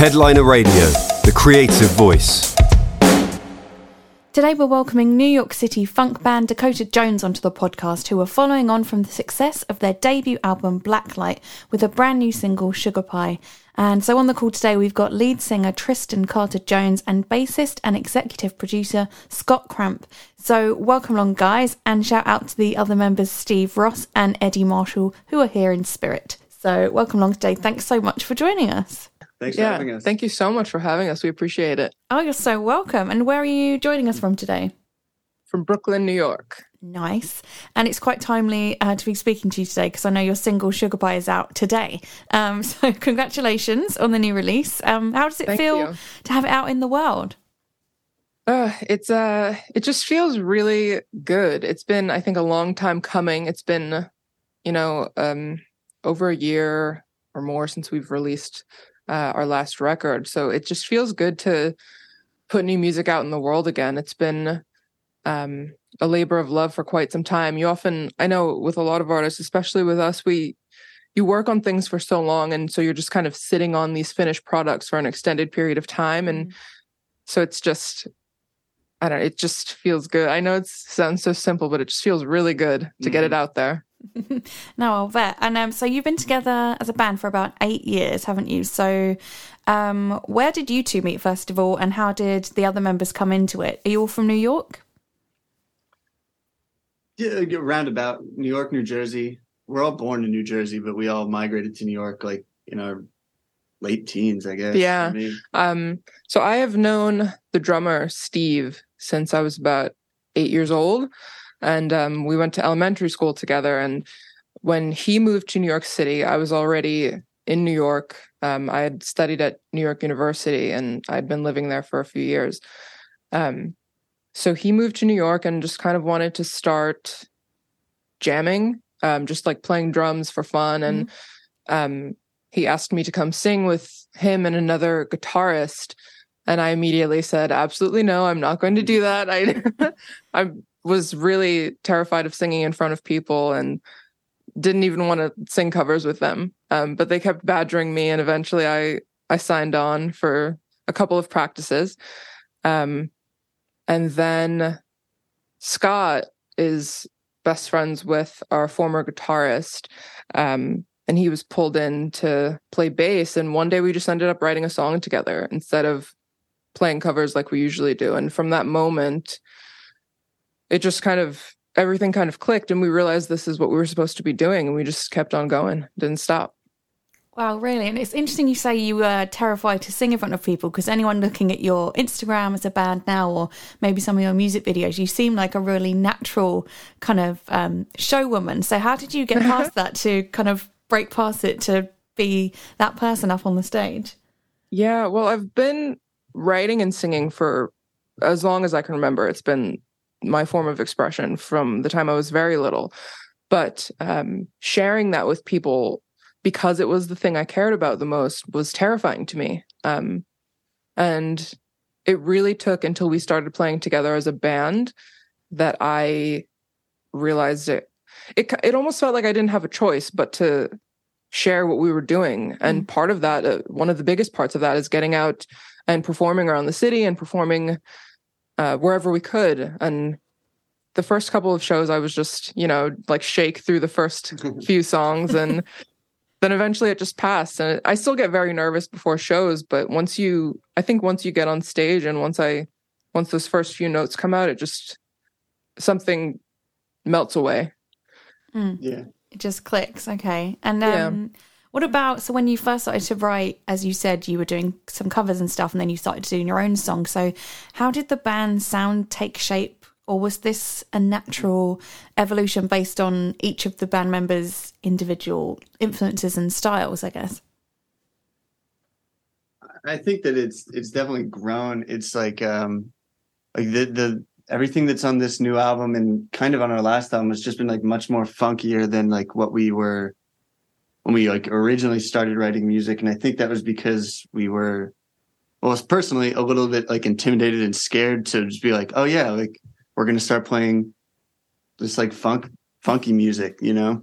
Headliner Radio, the creative voice. Today, we're welcoming New York City funk band Dakota Jones onto the podcast, who are following on from the success of their debut album Blacklight with a brand new single, Sugar Pie. And so on the call today, we've got lead singer Tristan Carter Jones and bassist and executive producer Scott Cramp. So welcome along, guys, and shout out to the other members, Steve Ross and Eddie Marshall, who are here in spirit. So welcome along today. Thanks so much for joining us. Thanks yeah, for having us. Thank you so much for having us. We appreciate it. Oh, you're so welcome. And where are you joining us from today? From Brooklyn, New York. Nice. And it's quite timely uh, to be speaking to you today because I know your single Sugar Pie is out today. Um, so, congratulations on the new release. Um, how does it Thank feel you. to have it out in the world? Uh, it's uh, it just feels really good. It's been, I think, a long time coming. It's been, you know, um, over a year or more since we've released uh, our last record. So it just feels good to put new music out in the world again. It's been um, a labor of love for quite some time. You often, I know, with a lot of artists, especially with us, we you work on things for so long, and so you're just kind of sitting on these finished products for an extended period of time, and mm-hmm. so it's just. I don't know, it just feels good. I know it sounds so simple, but it just feels really good to mm-hmm. get it mm-hmm. out there. No, I'll bet. And um, so you've been together as a band for about eight years, haven't you? So, um, where did you two meet first of all, and how did the other members come into it? Are you all from New York? Yeah, roundabout New York, New Jersey. We're all born in New Jersey, but we all migrated to New York like in our late teens, I guess. Yeah. Um. So I have known the drummer Steve since I was about eight years old and um, we went to elementary school together. And when he moved to New York City, I was already in New York. Um, I had studied at New York University, and I'd been living there for a few years. Um, so he moved to New York and just kind of wanted to start jamming, um, just like playing drums for fun. And mm-hmm. um, he asked me to come sing with him and another guitarist. And I immediately said, absolutely no, I'm not going to do that. I, I'm was really terrified of singing in front of people and didn't even want to sing covers with them. Um, but they kept badgering me, and eventually I I signed on for a couple of practices. Um, and then Scott is best friends with our former guitarist. Um, and he was pulled in to play bass. And one day we just ended up writing a song together instead of playing covers like we usually do. And from that moment, it just kind of everything kind of clicked and we realized this is what we were supposed to be doing and we just kept on going didn't stop. Wow really? And it's interesting you say you were terrified to sing in front of people because anyone looking at your instagram as a band now or maybe some of your music videos you seem like a really natural kind of um, showwoman. So how did you get past that to kind of break past it to be that person up on the stage? Yeah well i've been writing and singing for as long as i can remember. It's been my form of expression from the time I was very little. But um, sharing that with people because it was the thing I cared about the most was terrifying to me. Um, and it really took until we started playing together as a band that I realized it. It it almost felt like I didn't have a choice but to share what we were doing. And mm. part of that, uh, one of the biggest parts of that, is getting out and performing around the city and performing uh, wherever we could. And the first couple of shows, I was just, you know, like shake through the first few songs. And then eventually it just passed. And I still get very nervous before shows. But once you, I think once you get on stage and once I, once those first few notes come out, it just, something melts away. Mm. Yeah. It just clicks. Okay. And um, yeah. What about so when you first started to write, as you said, you were doing some covers and stuff, and then you started doing your own song. So, how did the band sound take shape, or was this a natural evolution based on each of the band members' individual influences and styles? I guess. I think that it's it's definitely grown. It's like um like the the everything that's on this new album and kind of on our last album has just been like much more funkier than like what we were when we like originally started writing music. And I think that was because we were, well, personally a little bit like intimidated and scared to just be like, oh yeah, like we're going to start playing this like funk, funky music, you know?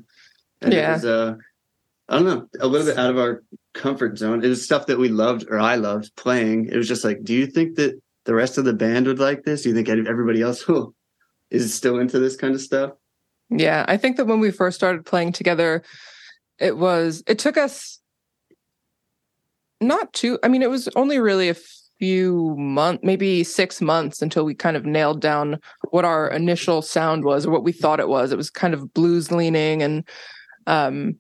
And yeah. it was, uh, I don't know, a little bit out of our comfort zone. It was stuff that we loved or I loved playing. It was just like, do you think that the rest of the band would like this? Do you think everybody else will is still into this kind of stuff? Yeah, I think that when we first started playing together, it was it took us not too I mean it was only really a few months, maybe 6 months until we kind of nailed down what our initial sound was or what we thought it was. It was kind of blues leaning and um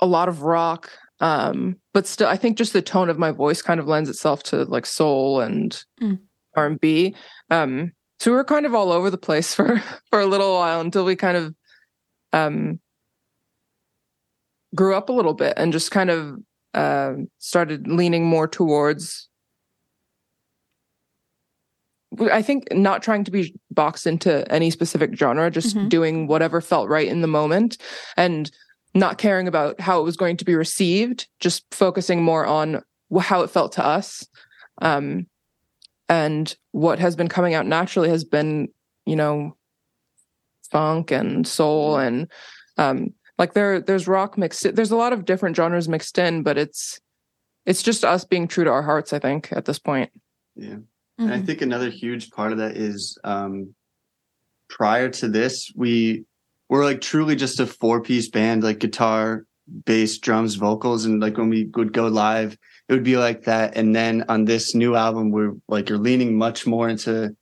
a lot of rock um but still i think just the tone of my voice kind of lends itself to like soul and Mm. r&b um so we were kind of all over the place for for a little while until we kind of um grew up a little bit and just kind of uh, started leaning more towards I think not trying to be boxed into any specific genre, just Mhm. doing whatever felt right in the moment and not caring about how it was going to be received, just focusing more on how it felt to us. Um, and what has been coming out naturally has been, you know, funk and soul and um, like there there's rock mixed there's a lot of different genres mixed in, but it's it's just us being true to our hearts, I think, at this point. Yeah. And I Mhm. think another huge part of that is um, prior to this, we were like truly just a four piece band, like guitar, bass, drums, vocals. And like when we would go live, it would be like that. And then on this new album, we're like, you're leaning much more into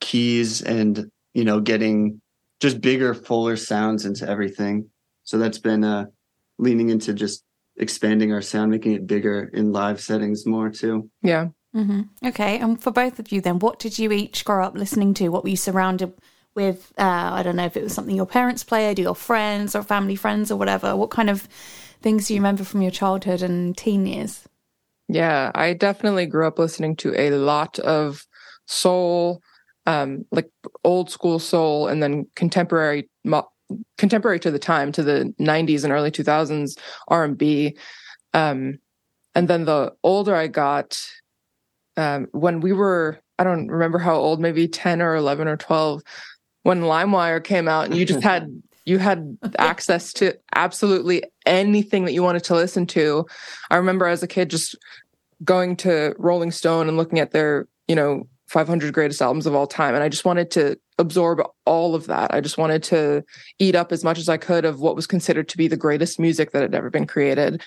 keys and, you know, getting just bigger, fuller sounds into everything. So that's been uh, leaning into just expanding our sound, making it bigger in live settings more too. Yeah. hmm Okay, and for both of you, then, what did you each grow up listening to? What were you surrounded with? Uh, I don't know if it was something your parents played, or your friends, or family friends, or whatever. What kind of things do you remember from your childhood and teen years? Yeah, I definitely grew up listening to a lot of soul, um, like old school soul, and then contemporary, mo- contemporary to the time, to the '90s and early 2000s R and B. Um, and then the older I got, um, when we were, I don't remember how old, maybe 10 or 11 or 12, when LimeWire came out, and you just had you had access to absolutely anything that you wanted to listen to. I remember as a kid just going to Rolling Stone and looking at their, you know, 500 greatest albums of all time. And I just wanted to absorb all of that. I just wanted to eat up as much as I could of what was considered to be the greatest music that had ever been created.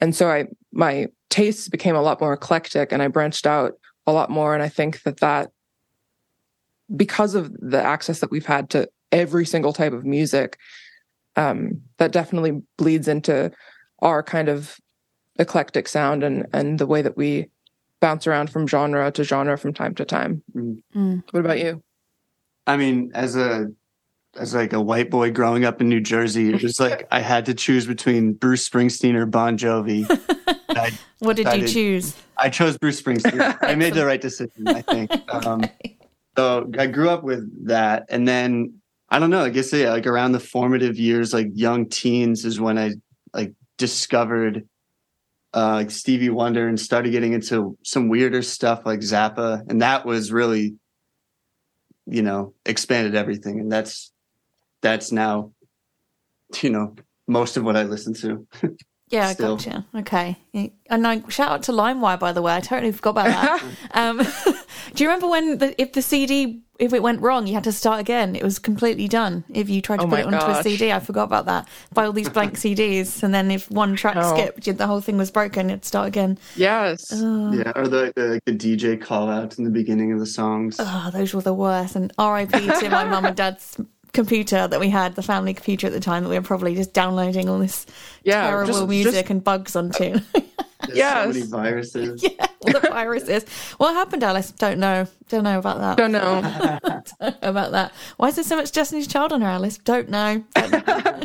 And so I, my tastes became a lot more eclectic and I branched out a lot more. And I think that that, because of the access that we've had to every single type of music, um, that definitely bleeds into our kind of eclectic sound and and the way that we bounce around from genre to genre from time to time. Mm. What about you? I mean, as a as like a white boy growing up in New Jersey, it was like I had to choose between Bruce Springsteen or Bon Jovi. I, What did you choose? I chose Bruce Springsteen. I made the right decision, I think. Um, so I grew up with that, and then I don't know. I guess yeah, like around the formative years, like young teens, is when I like discovered uh, like Stevie Wonder and started getting into some weirder stuff like Zappa, and that was really, you know, expanded everything, and that's that's now, you know, most of what I listen to. Yeah, Still. gotcha. Okay. And I shout out to LimeWire, by the way. I totally forgot about that. um, do you remember when the, if the CD if it went wrong, you had to start again? It was completely done. If you tried to Oh put it onto a. CD, I forgot about that. Buy all these blank CDs, and then if one track No. skipped, you- the whole thing was broken. You'd start again. Yes. Oh, Yeah, or the the, the DJ call outs in the beginning of the songs. oh, those were the worst. And RIP to my mum and dad's computer that we had, the family computer at the time that we were probably just downloading all this Yeah, terrible just- music just- and bugs onto. There's yes. so many viruses. yeah, all the viruses. What happened, Alice? Don't know. Don't know about that. Don't know. Don't know about that. Why is there so much Destiny's Child on her, Alice? Don't know. Don't know.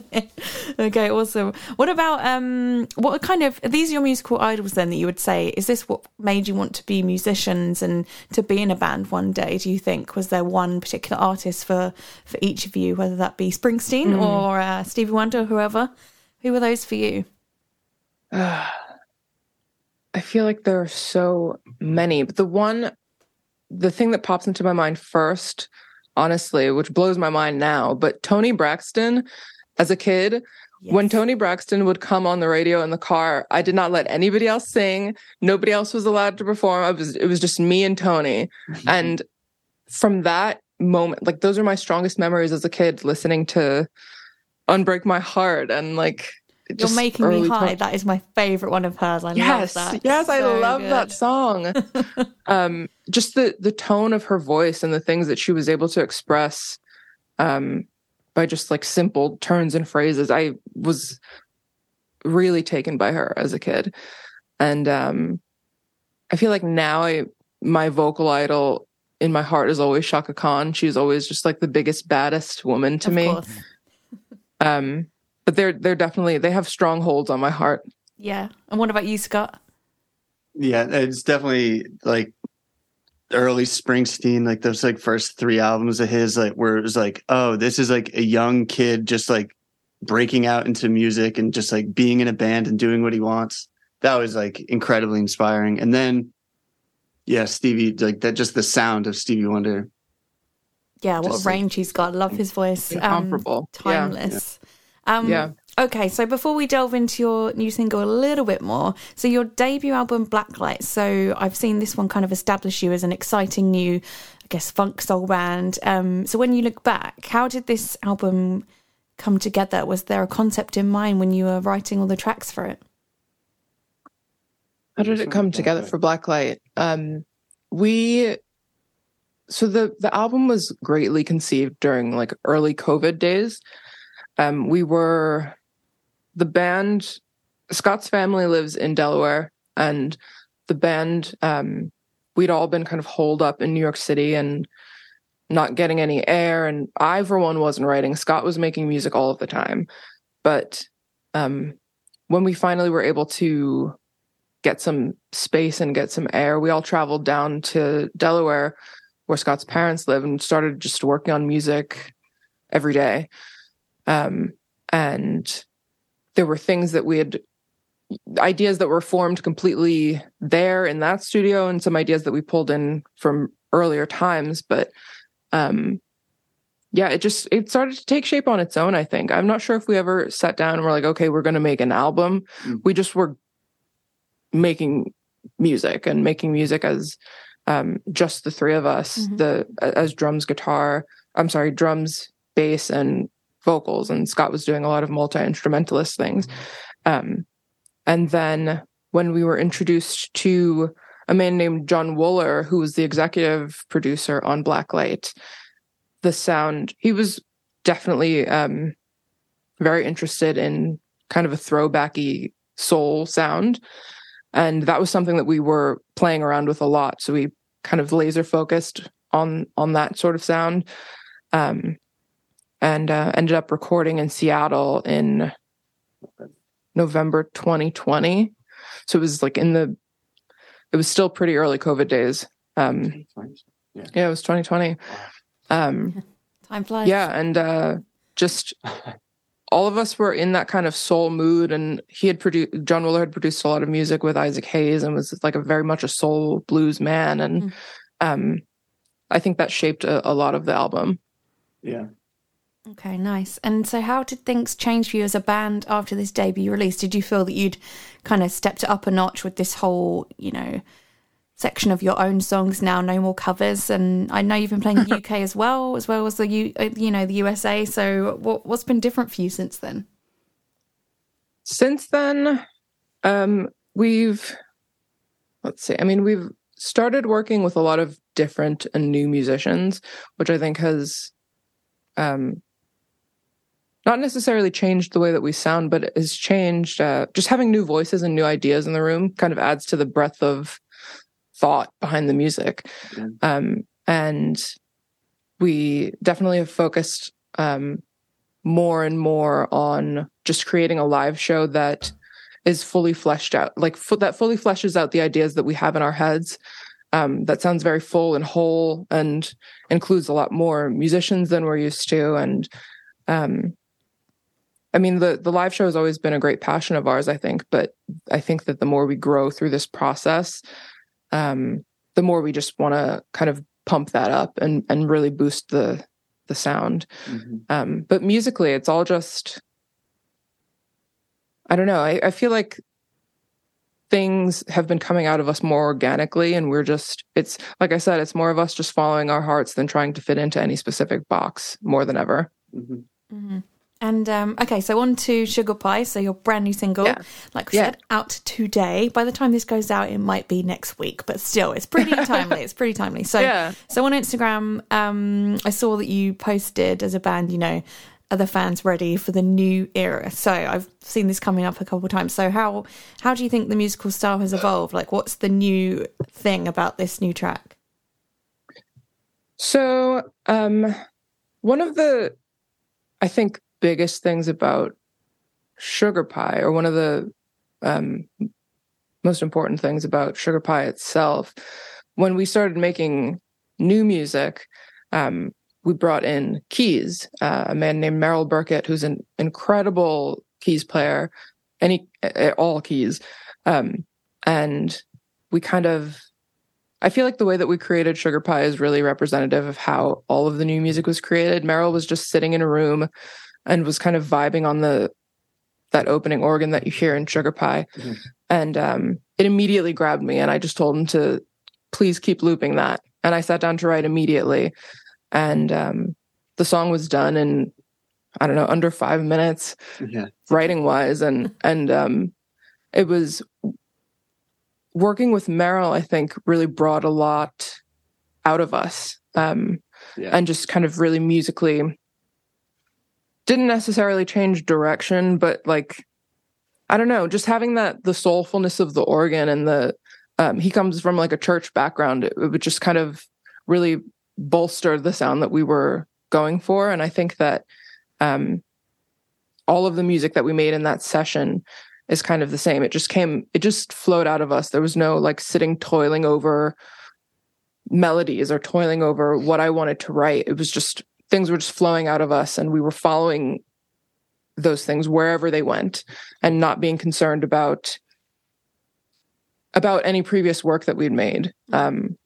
okay, awesome. What about um? What kind of are these your musical idols then that you would say? Is this what made you want to be musicians and to be in a band one day? Do you think was there one particular artist for for each of you, whether that be Springsteen or uh, Stevie Wonder, or whoever? Who were those for you? I feel like there are so many, but the one, the thing that pops into my mind first, honestly, which blows my mind now, but Toni Braxton as a kid When Toni Braxton would come on the radio in the car, I did not let anybody else sing. Nobody else was allowed to perform. I was it was just me and Toni. Mm-hmm. And from that moment, like those are my strongest memories as a kid listening to Unbreak My Heart and like You're making me high. That is my favorite one of hers. I yes, love that. yes, I love good. that song. um, just the the tone of her voice and the things that she was able to express um, by just like simple turns and phrases. I was really taken by her as a kid, and um, I feel like now I my vocal idol in my heart is always Chaka Khan. She's always just like the biggest, baddest woman to Of me. course. Um, but they're they're definitely they have strongholds on my heart. Yeah. And what about you, Scott? Yeah, it's definitely like early Springsteen, like those like first three albums of his, like where it was like, oh, this is like a young kid just like breaking out into music and just like being in a band and doing what he wants. That was like incredibly inspiring. And then, yeah, Stevie, like that, just the sound of Stevie Wonder. Yeah, what Just, a like, range he's got. Love his voice. Um, Incomparable. Yeah. Um, Yeah. Okay, so before we delve into your new single a little bit more, so your debut album Blacklight. So I've seen this one kind of establish you as an exciting new, I guess, funk soul band. Um, so when you look back, how did this album come together? Was there a concept in mind when you were writing all the tracks for it? How did it come together for Blacklight? Um, we so the the album was greatly conceived during like early COVID days. Um, we were the band. Scott's family lives in Delaware, and the band um, we'd all been kind of holed up in New York City and not getting any air. And I, for one, wasn't writing. Scott was making music all of the time, but um, when we finally were able to get some space and get some air. We all traveled down to Delaware, where Scott's parents live, and started just working on music every day. Um, and there were things that we had, ideas that were formed completely there in that studio, and some ideas that we pulled in from earlier times. But um, yeah, it just it started to take shape on its own. I think I'm not sure if we ever sat down and were like, okay, we're going to make an album. Mm. We just were making music and making music as um, just the three of us, Mhm. the as drums, guitar. I'm sorry, drums, bass, and vocals. And Scott was doing a lot of multi instrumentalist things. Um, and then when we were introduced to a man named John Wooler, who was the executive producer on Blacklight, the sound he was definitely um, very interested in kind of a throwbacky soul sound and that was something that we were playing around with a lot so we kind of laser focused on on that sort of sound um and uh, ended up recording in Seattle in November 2020 so it was like in the it was still pretty early covid days um yeah it was 2020 um Time flies. yeah and uh just all of us were in that kind of soul mood and he had produced john wooler had produced a lot of music with isaac hayes and was like a very much a soul blues man and Mm. um i think that shaped a, a lot of the album Yeah. Okay, nice. And so, how did things change for you as a band after this debut release? Did you feel that you'd kind of stepped up a notch with this whole, you know, section of your own songs now, no more covers? And I know you've been playing the UK as well, as well as the U, uh, you know, the USA. So, what what's been different for you since then? since then um we've let's see i mean we've started working with a lot of different and new musicians which i think has um not necessarily changed the way that we sound but it has changed uh, just having new voices and new ideas in the room kind of adds to the breadth of thought behind the music Yeah. um and we definitely have focused um more and more on just creating a live show that is fully fleshed out like fu- that fully fleshes out the ideas that we have in our heads um, that sounds very full and whole and includes a lot more musicians than we're used to and um, i mean the the live show has always been a great passion of ours i think but i think that the more we grow through this process um, the more we just want to kind of pump that up and and really boost the the sound Mhm. um, but musically, it's all just I don't know. I, I feel like things have been coming out of us more organically and we're just it's like i said it's more of us just following our hearts than trying to fit into any specific box more than ever hmm Mm-hmm. And um, okay, so on to Sugar Pie. So your brand new single, Yeah. like we Yeah. said, out today. By the time this goes out, it might be next week, but still, it's pretty timely. It's pretty timely. So, Yeah. so on Instagram, um, I saw that you posted as a band, you know, are the fans ready for the new era? So I've seen this coming up a couple of times. So how how do you think the musical style has evolved? Like, what's the new thing about this new track? So, um, one of the, I think, biggest things about Sugar Pie, or one of the um, most important things about Sugar Pie itself, when we started making new music, um, we brought in keys, uh, a man named Merrill Burkett, who's an incredible keys player, any all keys, um, and we kind of I feel like the way that we created Sugar Pie is really representative of how all of the new music was created. Merrill was just sitting in a room and was kind of vibing on the that opening organ that you hear in Sugar Pie. Mhm. And um, it immediately grabbed me and I just told him to please keep looping that. And I sat down to write immediately. And um, the song was done in I don't know, under five minutes Yeah. writing wise and and um it was working with Merrill I think really brought a lot out of us um Yeah. and just kind of really musically didn't necessarily change direction but like I don't know just having that the soulfulness of the organ and the um he comes from like a church background it, it would just kind of really bolster the sound that we were going for and I think that um all of the music that we made in that session is kind of the same. It just came, it just flowed out of us. There was no like sitting toiling over melodies or toiling over what I wanted to write. It was just things were just flowing out of us and we were following those things wherever they went and not being concerned about about any previous work that we'd made. Um,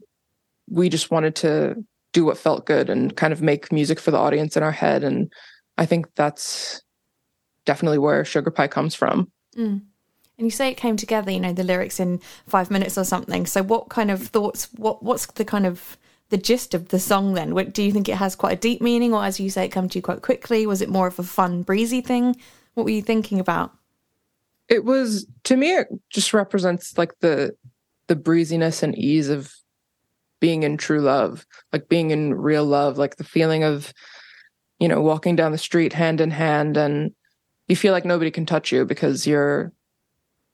we just wanted to do what felt good and kind of make music for the audience in our head. And I think that's definitely where Sugar Pie comes from. Mm. And you say it came together, you know, the lyrics in five minutes or something. So, what kind of thoughts? What What's the kind of the gist of the song then? What, do you think it has quite a deep meaning, or as you say, it came to you quite quickly? Was it more of a fun, breezy thing? What were you thinking about? It was to me it just represents like the the breeziness and ease of being in true love, like being in real love, like the feeling of you know walking down the street hand in hand and you feel like nobody can touch you because you're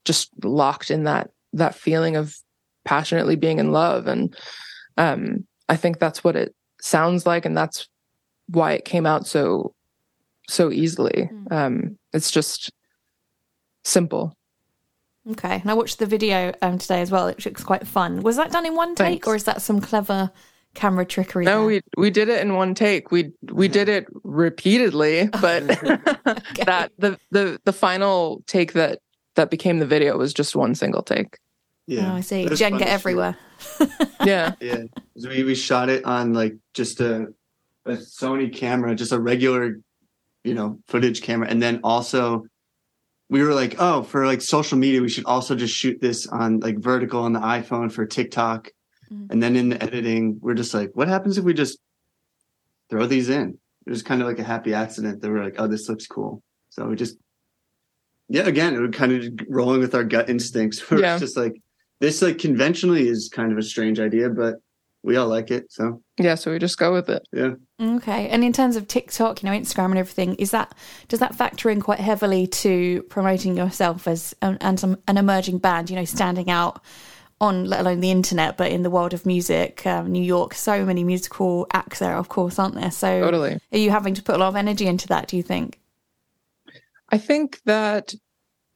just locked in that that feeling of passionately being in love and um i think that's what it sounds like and that's why it came out so so easily Mm. um it's just simple Okay, and I watched the video um, today as well. It looks quite fun. Was that done in one take, Thanks. or is that some clever camera trickery? no there? we we did it in one take we we did it repeatedly but that the the the final take that that became the video was just one single take Yeah. Oh, I see. It was fun Jenga to shoot. everywhere. yeah Yeah. We, we shot it on like just a, a Sony camera, just a regular, you know, footage camera. And then also we were like, oh, for like social media, we should also just shoot this on like vertical on the iPhone for TikTok. Mhm. And then in the editing, we're just like, what happens if we just throw these in? It was kind of like a happy accident that we're like, oh, this looks cool. So we just, yeah, again, it was kind of rolling with our gut instincts. We're Yeah. just like, this like conventionally is kind of a strange idea, but we all like it. So yeah so we just go with it yeah. Okay, and in terms of TikTok, you know, Instagram, and everything, is that does that factor in quite heavily to promoting yourself as an, and some an emerging band? You know, standing out on let alone the internet, but in the world of music, um, New York, so many musical acts there, of course, aren't there? So, totally are you having to put a lot of energy into that? Do you think? I think that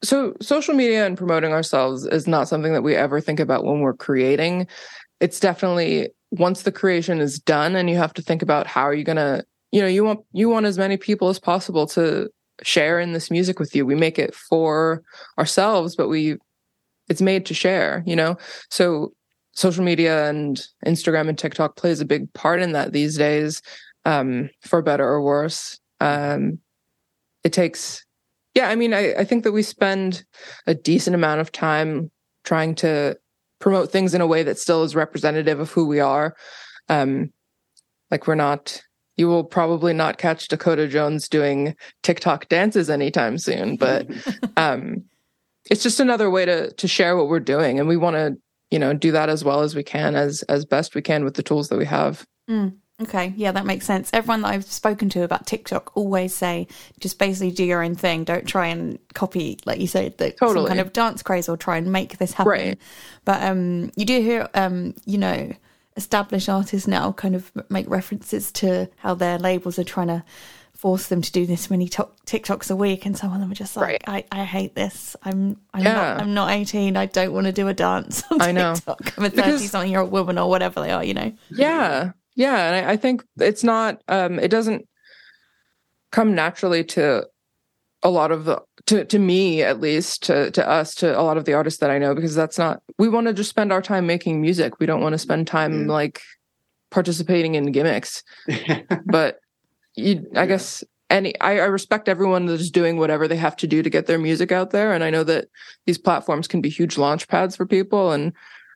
so social media and promoting ourselves is not something that we ever think about when we're creating. It's definitely once the creation is done and you have to think about how are you going to, you know, you want you want as many people as possible to share in this music with you. We make it for ourselves, but we it's made to share, you know. So social media and Instagram and TikTok plays a big part in that these days um for better or worse. Um it takes yeah, I mean, I, I think that we spend a decent amount of time trying to promote things in a way that still is representative of who we are. Um, like we're not you will probably not catch Dakota Jones doing TikTok dances anytime soon, but um, it's just another way to to share what we're doing, and we want to you know do that as well as we can, as as best we can with the tools that we have. Mm. Okay, yeah, that makes sense. Everyone that I've spoken to about TikTok always say just basically do your own thing. Don't try and copy, like you said, the totally. some kind of dance craze or try and make this happen. Right. But um, you do hear, um, you know, established artists now kind of make references to how their labels are trying to force them to do this many to- TikToks a week, and some of them are just like, right. I, I hate this. I'm I'm yeah. not I'm not 18. I don't want to do a dance. I know. I'm a 30 something year old woman or whatever they are. You know. Yeah, yeah, and I, I think it's not. Um, it doesn't come naturally to a lot of the to to me at least to to us to a lot of the artists that I know because that's not we want to just spend our time making music. We don't want to spend time yeah. like participating in gimmicks. but you I guess any I, I respect everyone that is doing whatever they have to do to get their music out there. And I know that these platforms can be huge launch pads for people and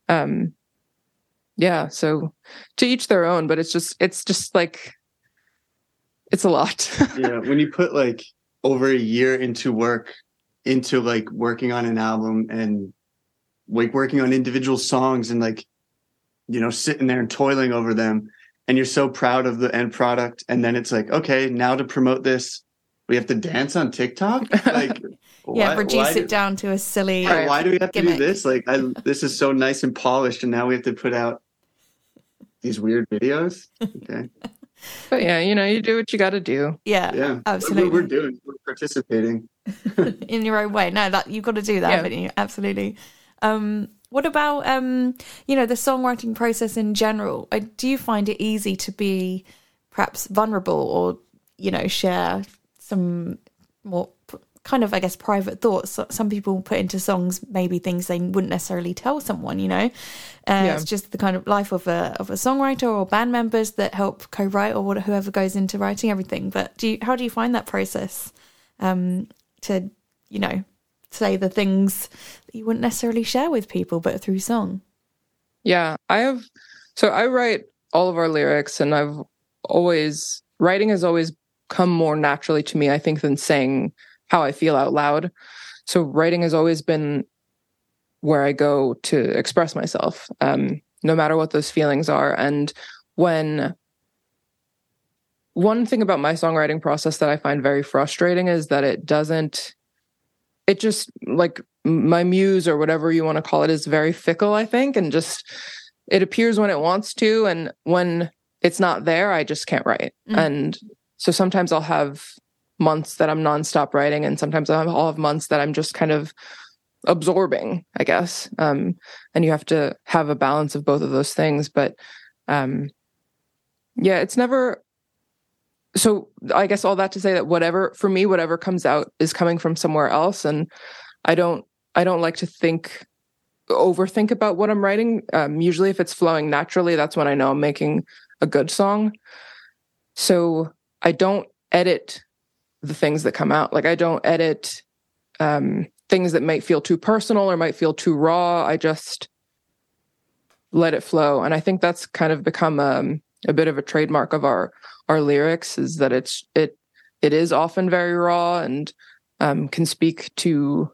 um yeah, so to each their own, but it's just it's just like it's a lot. yeah, when you put like over a year into work into like working on an album and like working on individual songs and like you know sitting there and toiling over them and you're so proud of the end product and then it's like okay now to promote this we have to dance on tiktok like yeah why, reduce why it do, down to a silly why, why do we have gimmick. to do this like I, this is so nice and polished and now we have to put out these weird videos okay but yeah, you know, you do what you got to do. Yeah, yeah, absolutely. we're doing, we're participating in your own way. No, that you've got to do that, yeah. haven't you? Absolutely. Um, what about um, you know the songwriting process in general? Uh, do you find it easy to be perhaps vulnerable or you know share some more kind of, I guess, private thoughts. Some people put into songs maybe things they wouldn't necessarily tell someone. You know, uh, yeah. it's just the kind of life of a of a songwriter or band members that help co-write or whoever goes into writing everything. But do you, how do you find that process um, to, you know, say the things that you wouldn't necessarily share with people, but through song? Yeah, I have. So I write all of our lyrics, and I've always writing has always come more naturally to me. I think than saying how I feel out loud. So writing has always been where I go to express myself, um, no matter what those feelings are. And when one thing about my songwriting process that I find very frustrating is that it doesn't, it just like my muse or whatever you want to call it is very fickle, I think, and just it appears when it wants to. And when it's not there, I just can't write. Mm. And so sometimes I'll have months that I'm nonstop writing, and sometimes I'll have months that I'm just kind of absorbing, I guess. Um, and you have to have a balance of both of those things. But um, yeah, it's never. So I guess all that to say that whatever for me, whatever comes out is coming from somewhere else, and I don't. I don't like to think overthink about what I'm writing. Um, usually, if it's flowing naturally, that's when I know I'm making a good song. So I don't edit the things that come out. Like I don't edit um, things that might feel too personal or might feel too raw. I just let it flow, and I think that's kind of become um, a bit of a trademark of our our lyrics is that it's it it is often very raw and um, can speak to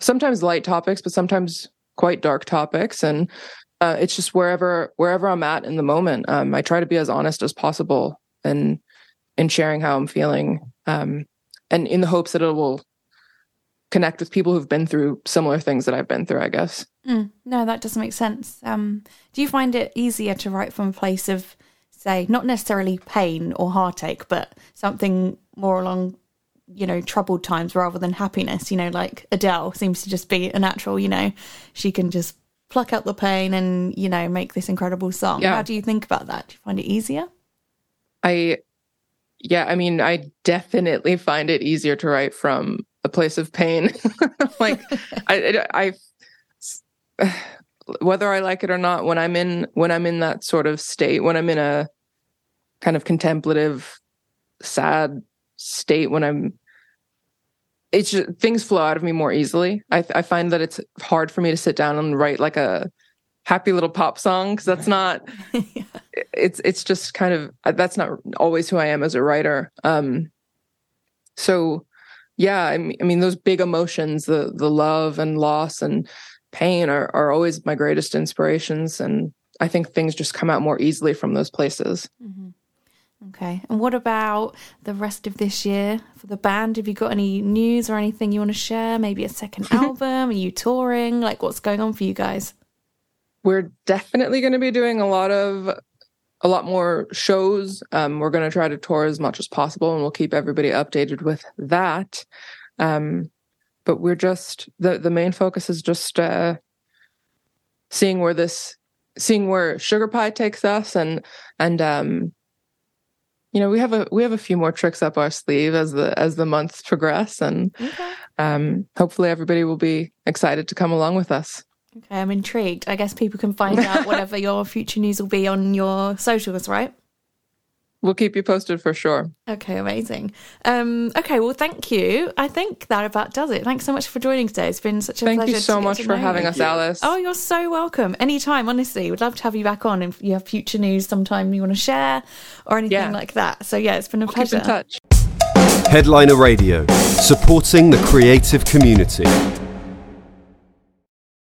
sometimes light topics, but sometimes quite dark topics, and uh, it's just wherever wherever I'm at in the moment. Um, I try to be as honest as possible and and sharing how I'm feeling, um, and in the hopes that it will connect with people who've been through similar things that I've been through. I guess. Mm, no, that doesn't make sense. Um, do you find it easier to write from a place of, say, not necessarily pain or heartache, but something more along you know troubled times rather than happiness you know like adele seems to just be a natural you know she can just pluck out the pain and you know make this incredible song yeah. how do you think about that do you find it easier i yeah, I mean, I definitely find it easier to write from a place of pain. like, I, I, whether I like it or not, when I'm in when I'm in that sort of state, when I'm in a kind of contemplative, sad state, when I'm it's just, things flow out of me more easily. I, I find that it's hard for me to sit down and write like a happy little pop song because that's not. yeah. It's it's just kind of uh, that's not always who I am as a writer. Um, so yeah, I mean, I mean those big emotions, the the love and loss and pain are are always my greatest inspirations, and I think things just come out more easily from those places. Mm-hmm. Okay. And what about the rest of this year for the band? Have you got any news or anything you want to share? Maybe a second album? Are you touring? Like, what's going on for you guys? We're definitely going to be doing a lot of a lot more shows. Um, we're going to try to tour as much as possible, and we'll keep everybody updated with that. Um, but we're just the the main focus is just uh, seeing where this seeing where Sugar Pie takes us, and and um, you know we have a we have a few more tricks up our sleeve as the as the months progress, and okay. um, hopefully everybody will be excited to come along with us. Okay, I'm intrigued. I guess people can find out whatever your future news will be on your socials, right? We'll keep you posted for sure. Okay, amazing. Um, okay, well, thank you. I think that about does it. Thanks so much for joining today. It's been such a thank pleasure. Thank you so much for having you. us, Alice. Oh, you're so welcome. Anytime, honestly. We'd love to have you back on if you have future news sometime you want to share or anything yeah. like that. So, yeah, it's been a we'll pleasure. Keep in touch. Headliner Radio, supporting the creative community.